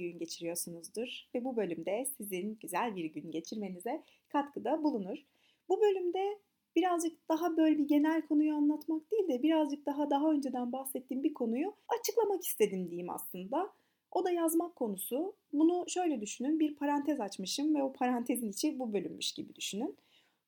bir gün geçiriyorsunuzdur ve bu bölümde sizin güzel bir gün geçirmenize katkıda bulunur. Bu bölümde birazcık daha böyle bir genel konuyu anlatmak değil de birazcık daha daha önceden bahsettiğim bir konuyu açıklamak istedim diyeyim aslında. O da yazmak konusu. Bunu şöyle düşünün. Bir parantez açmışım ve o parantezin içi bu bölünmüş gibi düşünün.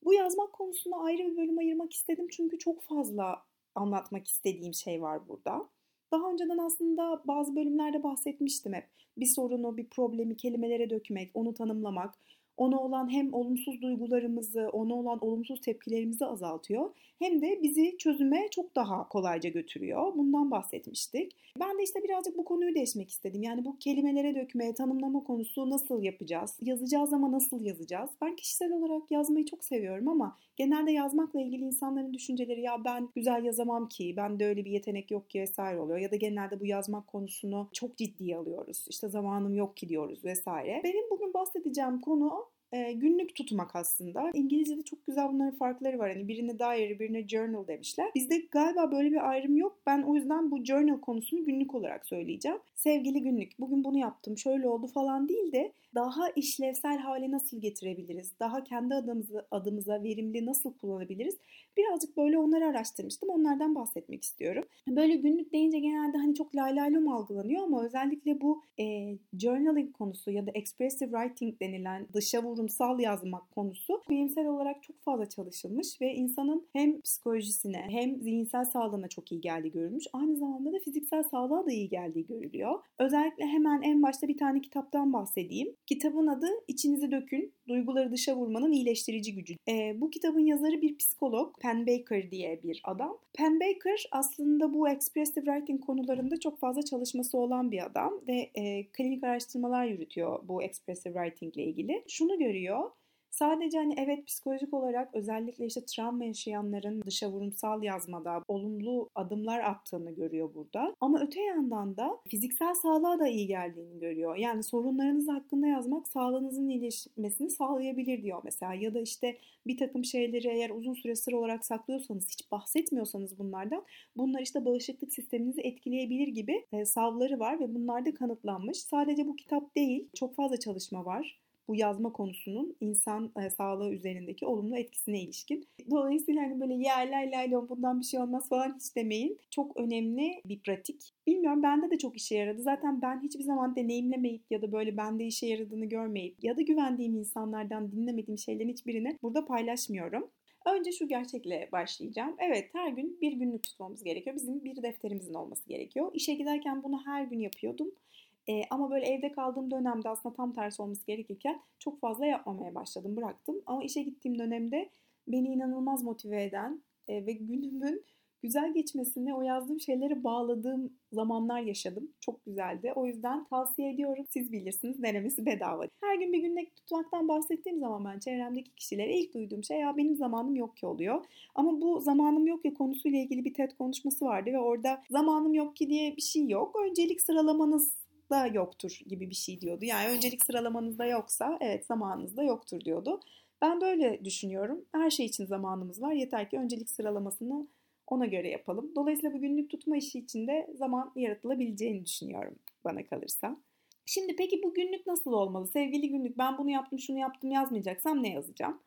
Bu yazmak konusuna ayrı bir bölüm ayırmak istedim çünkü çok fazla anlatmak istediğim şey var burada. Daha önceden aslında bazı bölümlerde bahsetmiştim hep. Bir sorunu, bir problemi kelimelere dökmek, onu tanımlamak, ona olan hem olumsuz duygularımızı, ona olan olumsuz tepkilerimizi azaltıyor hem de bizi çözüme çok daha kolayca götürüyor. Bundan bahsetmiştik. Ben de işte birazcık bu konuyu değişmek istedim. Yani bu kelimelere dökme, tanımlama konusu nasıl yapacağız? Yazacağız ama nasıl yazacağız? Ben kişisel olarak yazmayı çok seviyorum ama genelde yazmakla ilgili insanların düşünceleri ya ben güzel yazamam ki, ben de öyle bir yetenek yok ki vesaire oluyor. Ya da genelde bu yazmak konusunu çok ciddiye alıyoruz. İşte zamanım yok ki diyoruz vesaire. Benim bugün bahsedeceğim konu e, günlük tutmak aslında. İngilizce'de çok güzel bunların farkları var. Hani birine diary, birine journal demişler. Bizde galiba böyle bir ayrım yok. Ben o yüzden bu journal konusunu günlük olarak söyleyeceğim. Sevgili günlük, bugün bunu yaptım, şöyle oldu falan değil de daha işlevsel hale nasıl getirebiliriz? Daha kendi adımıza, adımıza verimli nasıl kullanabiliriz? Birazcık böyle onları araştırmıştım. Onlardan bahsetmek istiyorum. Böyle günlük deyince genelde hani çok laylaylom algılanıyor ama özellikle bu e, journaling konusu ya da expressive writing denilen dışa vurumsal yazmak konusu bilimsel olarak çok fazla çalışılmış ve insanın hem psikolojisine hem zihinsel sağlığına çok iyi geldiği görülmüş. Aynı zamanda da fiziksel sağlığa da iyi geldiği görülüyor. Özellikle hemen en başta bir tane kitaptan bahsedeyim. Kitabın adı İçinizi Dökün, Duyguları Dışa Vurmanın İyileştirici Gücü. E, bu kitabın yazarı bir psikolog, Penn Baker diye bir adam. Penn Baker aslında bu expressive writing konularında çok fazla çalışması olan bir adam ve e, klinik araştırmalar yürütüyor bu expressive writing ile ilgili. Şunu görüyor, Sadece hani evet psikolojik olarak özellikle işte travma yaşayanların dışa vurumsal yazmada olumlu adımlar attığını görüyor burada. Ama öte yandan da fiziksel sağlığa da iyi geldiğini görüyor. Yani sorunlarınız hakkında yazmak sağlığınızın iyileşmesini sağlayabilir diyor mesela. Ya da işte bir takım şeyleri eğer uzun süre sır olarak saklıyorsanız, hiç bahsetmiyorsanız bunlardan bunlar işte bağışıklık sisteminizi etkileyebilir gibi e, savları var ve bunlar da kanıtlanmış. Sadece bu kitap değil, çok fazla çalışma var bu yazma konusunun insan e, sağlığı üzerindeki olumlu etkisine ilişkin. Dolayısıyla hani böyle ya lay lay bundan bir şey olmaz falan hiç demeyin. Çok önemli bir pratik. Bilmiyorum bende de çok işe yaradı. Zaten ben hiçbir zaman deneyimlemeyip ya da böyle bende işe yaradığını görmeyip ya da güvendiğim insanlardan dinlemediğim şeylerin hiçbirini burada paylaşmıyorum. Önce şu gerçekle başlayacağım. Evet her gün bir günlük tutmamız gerekiyor. Bizim bir defterimizin olması gerekiyor. İşe giderken bunu her gün yapıyordum. E, ama böyle evde kaldığım dönemde aslında tam tersi olması gerekirken çok fazla yapmamaya başladım, bıraktım. Ama işe gittiğim dönemde beni inanılmaz motive eden e, ve günümün güzel geçmesini o yazdığım şeylere bağladığım zamanlar yaşadım. Çok güzeldi. O yüzden tavsiye ediyorum. Siz bilirsiniz denemesi bedava. Her gün bir günlük tutmaktan bahsettiğim zaman ben çevremdeki kişilere ilk duyduğum şey ya benim zamanım yok ki oluyor. Ama bu zamanım yok ki konusuyla ilgili bir TED konuşması vardı ve orada zamanım yok ki diye bir şey yok. Öncelik sıralamanız da yoktur gibi bir şey diyordu. Yani öncelik sıralamanızda yoksa evet zamanınızda yoktur diyordu. Ben böyle düşünüyorum. Her şey için zamanımız var. Yeter ki öncelik sıralamasını ona göre yapalım. Dolayısıyla bu günlük tutma işi için de zaman yaratılabileceğini düşünüyorum bana kalırsa. Şimdi peki bu günlük nasıl olmalı? Sevgili günlük ben bunu yaptım şunu yaptım yazmayacaksam ne yazacağım?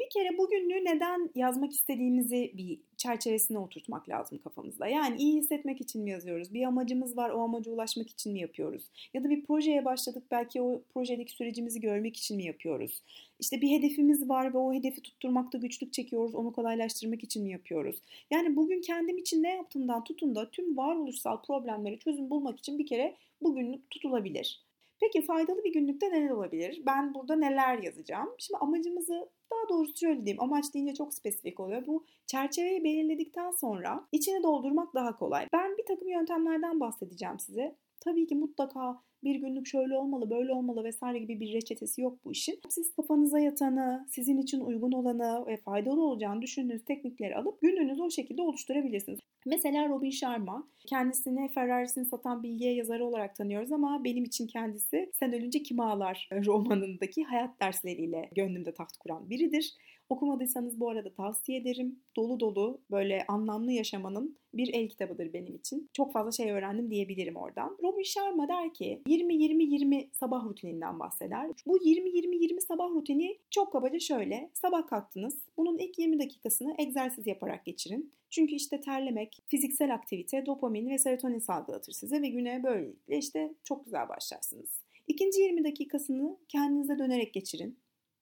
Bir kere bugünlüğü neden yazmak istediğimizi bir çerçevesine oturtmak lazım kafamızda. Yani iyi hissetmek için mi yazıyoruz? Bir amacımız var, o amaca ulaşmak için mi yapıyoruz? Ya da bir projeye başladık, belki o projedeki sürecimizi görmek için mi yapıyoruz? İşte bir hedefimiz var ve o hedefi tutturmakta güçlük çekiyoruz, onu kolaylaştırmak için mi yapıyoruz? Yani bugün kendim için ne yaptığımdan tutun da tüm varoluşsal problemlere çözüm bulmak için bir kere bugünlük tutulabilir. Peki faydalı bir günlükte neler olabilir? Ben burada neler yazacağım? Şimdi amacımızı daha doğrusu şöyle diyeyim amaç deyince çok spesifik oluyor. Bu çerçeveyi belirledikten sonra içine doldurmak daha kolay. Ben bir takım yöntemlerden bahsedeceğim size. Tabii ki mutlaka bir günlük şöyle olmalı, böyle olmalı vesaire gibi bir reçetesi yok bu işin. Siz kafanıza yatanı, sizin için uygun olanı ve faydalı olacağını düşündüğünüz teknikleri alıp gününüzü o şekilde oluşturabilirsiniz. Mesela Robin Sharma, kendisini Ferrari'sini satan bilgiye yazarı olarak tanıyoruz ama benim için kendisi Sen Ölünce Kim Ağlar romanındaki hayat dersleriyle gönlümde taht kuran biridir. Okumadıysanız bu arada tavsiye ederim. Dolu dolu böyle anlamlı yaşamanın bir el kitabıdır benim için. Çok fazla şey öğrendim diyebilirim oradan. Robin Sharma der ki 20-20-20 sabah rutininden bahseder. Bu 20-20-20 sabah rutini çok kabaca şöyle. Sabah kalktınız. Bunun ilk 20 dakikasını egzersiz yaparak geçirin. Çünkü işte terlemek, fiziksel aktivite, dopamin ve serotonin salgılatır size ve güne böylelikle işte çok güzel başlarsınız. İkinci 20 dakikasını kendinize dönerek geçirin.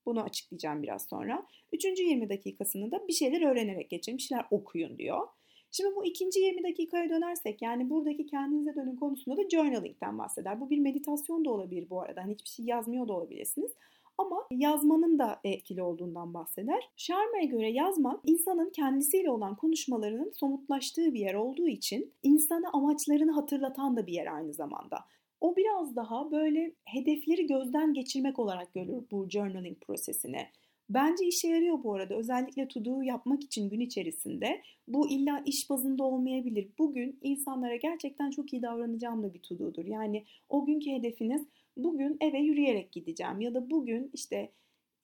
Bunu açıklayacağım biraz sonra. Üçüncü 20 dakikasını da bir şeyler öğrenerek geçirin, bir şeyler okuyun diyor. Şimdi bu ikinci 20 dakikaya dönersek yani buradaki kendinize dönün konusunda da journaling'den bahseder. Bu bir meditasyon da olabilir bu arada. Hani hiçbir şey yazmıyor da olabilirsiniz. Ama yazmanın da etkili olduğundan bahseder. Sharma'ya göre yazmak insanın kendisiyle olan konuşmalarının somutlaştığı bir yer olduğu için insana amaçlarını hatırlatan da bir yer aynı zamanda. O biraz daha böyle hedefleri gözden geçirmek olarak görür bu journaling prosesini. Bence işe yarıyor bu arada. Özellikle to yapmak için gün içerisinde. Bu illa iş bazında olmayabilir. Bugün insanlara gerçekten çok iyi davranacağım da bir to Yani o günkü hedefiniz bugün eve yürüyerek gideceğim ya da bugün işte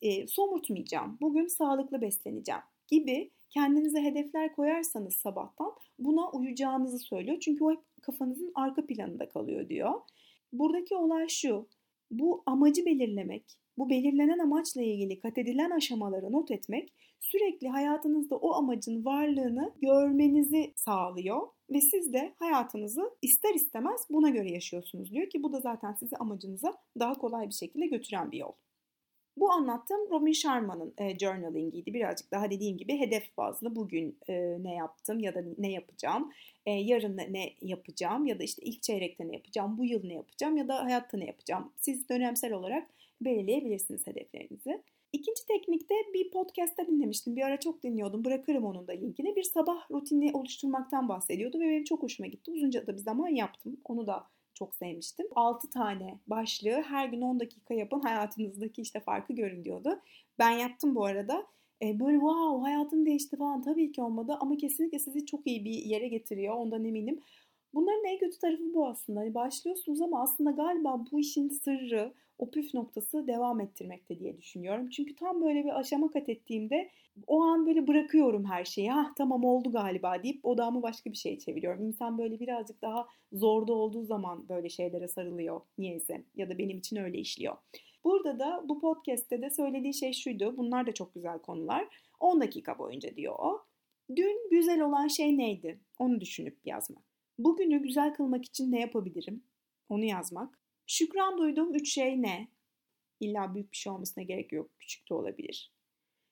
e, somurtmayacağım, bugün sağlıklı besleneceğim gibi kendinize hedefler koyarsanız sabahtan buna uyacağınızı söylüyor. Çünkü o hep kafanızın arka planında kalıyor diyor. Buradaki olay şu, bu amacı belirlemek, bu belirlenen amaçla ilgili kat edilen aşamaları not etmek sürekli hayatınızda o amacın varlığını görmenizi sağlıyor ve siz de hayatınızı ister istemez buna göre yaşıyorsunuz diyor ki bu da zaten sizi amacınıza daha kolay bir şekilde götüren bir yol. Bu anlattığım Robin Sharma'nın e, journalingiydi. Birazcık daha dediğim gibi hedef bazlı bugün e, ne yaptım ya da ne yapacağım, e, yarın ne yapacağım ya da işte ilk çeyrekte ne yapacağım, bu yıl ne yapacağım ya da hayatta ne yapacağım. Siz dönemsel olarak belirleyebilirsiniz hedeflerinizi. İkinci teknikte bir podcast'ta dinlemiştim. Bir ara çok dinliyordum. Bırakırım onun da linkini. Bir sabah rutini oluşturmaktan bahsediyordu ve benim çok hoşuma gitti. Uzunca da bir zaman yaptım. Onu da çok sevmiştim. 6 tane başlığı her gün 10 dakika yapın hayatınızdaki işte farkı görün diyordu. Ben yaptım bu arada. E, böyle wow hayatım değişti falan tabii ki olmadı ama kesinlikle sizi çok iyi bir yere getiriyor ondan eminim. Bunların en kötü tarafı bu aslında. Hani başlıyorsunuz ama aslında galiba bu işin sırrı, o püf noktası devam ettirmekte diye düşünüyorum. Çünkü tam böyle bir aşama kat ettiğimde o an böyle bırakıyorum her şeyi. Ha tamam oldu galiba deyip odamı başka bir şeye çeviriyorum. İnsan böyle birazcık daha zorda olduğu zaman böyle şeylere sarılıyor niyeyse ya da benim için öyle işliyor. Burada da bu podcast'te de söylediği şey şuydu. Bunlar da çok güzel konular. 10 dakika boyunca diyor o. Dün güzel olan şey neydi? Onu düşünüp yazmak. Bugünü güzel kılmak için ne yapabilirim? Onu yazmak. Şükran duyduğum üç şey ne? İlla büyük bir şey olmasına gerek yok. Küçük de olabilir.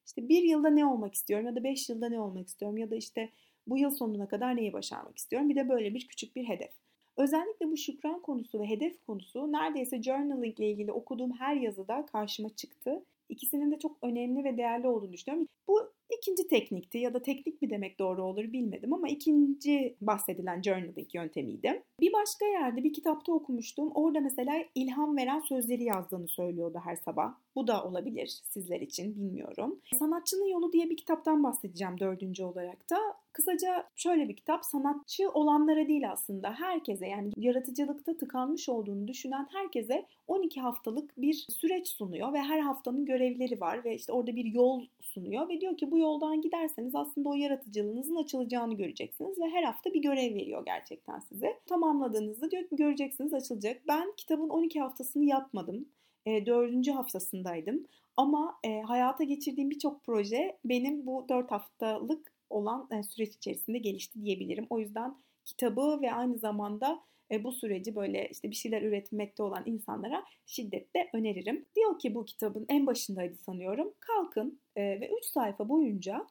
İşte bir yılda ne olmak istiyorum ya da beş yılda ne olmak istiyorum ya da işte bu yıl sonuna kadar neyi başarmak istiyorum. Bir de böyle bir küçük bir hedef. Özellikle bu şükran konusu ve hedef konusu neredeyse journaling ile ilgili okuduğum her yazıda karşıma çıktı. İkisinin de çok önemli ve değerli olduğunu düşünüyorum. Bu ikinci teknikti ya da teknik mi demek doğru olur bilmedim ama ikinci bahsedilen journaling yöntemiydi. Bir başka yerde bir kitapta okumuştum. Orada mesela ilham veren sözleri yazdığını söylüyordu her sabah. Bu da olabilir sizler için bilmiyorum. Sanatçının Yolu diye bir kitaptan bahsedeceğim dördüncü olarak da. Kısaca şöyle bir kitap sanatçı olanlara değil aslında herkese yani yaratıcılıkta tıkanmış olduğunu düşünen herkese 12 haftalık bir süreç sunuyor ve her haftanın görevleri var ve işte orada bir yol sunuyor ve diyor ki bu yoldan giderseniz aslında o yaratıcılığınızın açılacağını göreceksiniz ve her hafta bir görev veriyor gerçekten size. Tamamladığınızda diyor ki göreceksiniz açılacak. Ben kitabın 12 haftasını yapmadım. E, dördüncü haftasındaydım. Ama e, hayata geçirdiğim birçok proje benim bu 4 haftalık olan e, süreç içerisinde gelişti diyebilirim. O yüzden kitabı ve aynı zamanda e, bu süreci böyle işte bir şeyler üretmekte olan insanlara şiddetle öneririm. Diyor ki bu kitabın en başındaydı sanıyorum. Kalkın e, ve 3 sayfa boyunca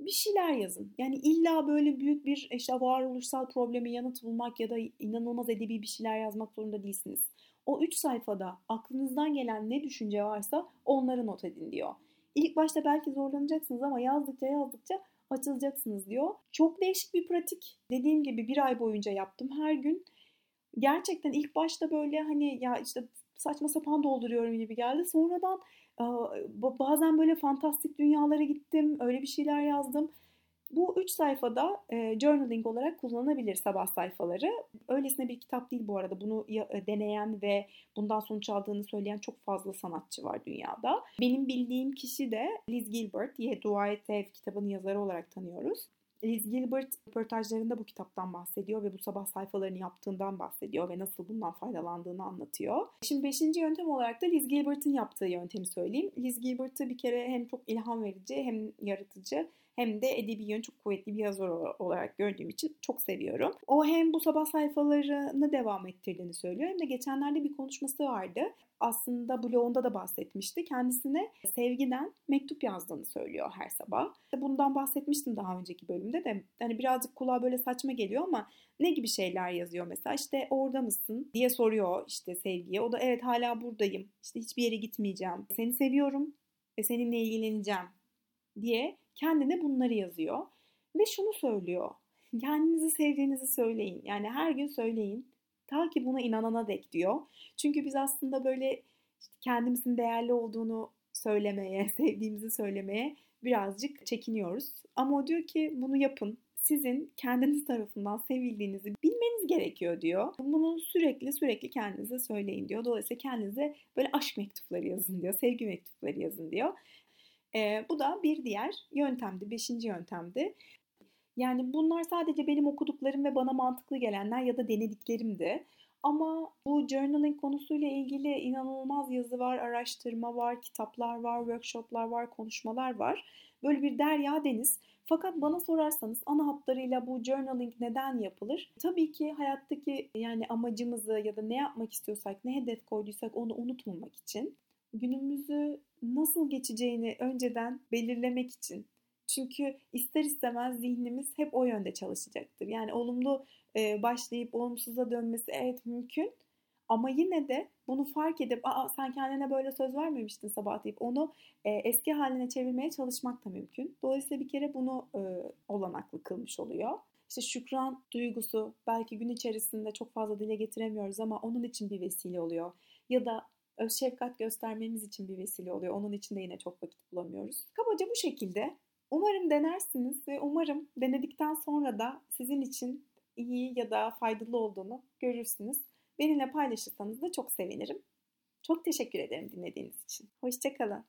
bir şeyler yazın. Yani illa böyle büyük bir işte varoluşsal problemi yanıt bulmak ya da inanılmaz edebi bir şeyler yazmak zorunda değilsiniz. O 3 sayfada aklınızdan gelen ne düşünce varsa onları not edin diyor. İlk başta belki zorlanacaksınız ama yazdıkça yazdıkça açılacaksınız diyor. Çok değişik bir pratik. Dediğim gibi bir ay boyunca yaptım her gün. Gerçekten ilk başta böyle hani ya işte saçma sapan dolduruyorum gibi geldi. Sonradan bazen böyle fantastik dünyalara gittim. Öyle bir şeyler yazdım. Bu üç sayfada e, journaling olarak kullanılabilir sabah sayfaları. Öylesine bir kitap değil bu arada. Bunu e, deneyen ve bundan sonuç aldığını söyleyen çok fazla sanatçı var dünyada. Benim bildiğim kişi de Liz Gilbert. Ye Dua Et Ev kitabının yazarı olarak tanıyoruz. Liz Gilbert röportajlarında bu kitaptan bahsediyor ve bu sabah sayfalarını yaptığından bahsediyor ve nasıl bundan faydalandığını anlatıyor. Şimdi beşinci yöntem olarak da Liz Gilbert'ın yaptığı yöntemi söyleyeyim. Liz Gilbert'ı bir kere hem çok ilham verici hem yaratıcı hem de edebi yön çok kuvvetli bir yazar olarak gördüğüm için çok seviyorum. O hem bu sabah sayfalarını devam ettirdiğini söylüyor hem de geçenlerde bir konuşması vardı. Aslında blogunda da bahsetmişti. Kendisine sevgiden mektup yazdığını söylüyor her sabah. Bundan bahsetmiştim daha önceki bölümde de. Hani birazcık kulağa böyle saçma geliyor ama ne gibi şeyler yazıyor mesela? İşte orada mısın diye soruyor işte sevgiye. O da evet hala buradayım. İşte hiçbir yere gitmeyeceğim. Seni seviyorum ve seninle ilgileneceğim diye kendine bunları yazıyor. Ve şunu söylüyor. Kendinizi sevdiğinizi söyleyin. Yani her gün söyleyin. Ta ki buna inanana dek diyor. Çünkü biz aslında böyle işte kendimizin değerli olduğunu söylemeye, sevdiğimizi söylemeye birazcık çekiniyoruz. Ama o diyor ki bunu yapın. Sizin kendiniz tarafından sevildiğinizi bilmeniz gerekiyor diyor. Bunu sürekli sürekli kendinize söyleyin diyor. Dolayısıyla kendinize böyle aşk mektupları yazın diyor, sevgi mektupları yazın diyor. E, bu da bir diğer yöntemdi, beşinci yöntemdi. Yani bunlar sadece benim okuduklarım ve bana mantıklı gelenler ya da denediklerimdi. Ama bu journaling konusuyla ilgili inanılmaz yazı var, araştırma var, kitaplar var, workshoplar var, konuşmalar var. Böyle bir derya deniz. Fakat bana sorarsanız ana hatlarıyla bu journaling neden yapılır? Tabii ki hayattaki yani amacımızı ya da ne yapmak istiyorsak, ne hedef koyduysak onu unutmamak için günümüzü nasıl geçeceğini önceden belirlemek için. Çünkü ister istemez zihnimiz hep o yönde çalışacaktır. Yani olumlu başlayıp olumsuza dönmesi evet mümkün. Ama yine de bunu fark edip Aa, sen kendine böyle söz vermemiştin sabah deyip onu e, eski haline çevirmeye çalışmak da mümkün. Dolayısıyla bir kere bunu e, olanaklı kılmış oluyor. İşte şükran duygusu belki gün içerisinde çok fazla dile getiremiyoruz ama onun için bir vesile oluyor. Ya da öz şefkat göstermemiz için bir vesile oluyor. Onun için de yine çok vakit bulamıyoruz. Kabaca bu şekilde. Umarım denersiniz ve umarım denedikten sonra da sizin için iyi ya da faydalı olduğunu görürsünüz. Benimle paylaşırsanız da çok sevinirim. Çok teşekkür ederim dinlediğiniz için. Hoşçakalın.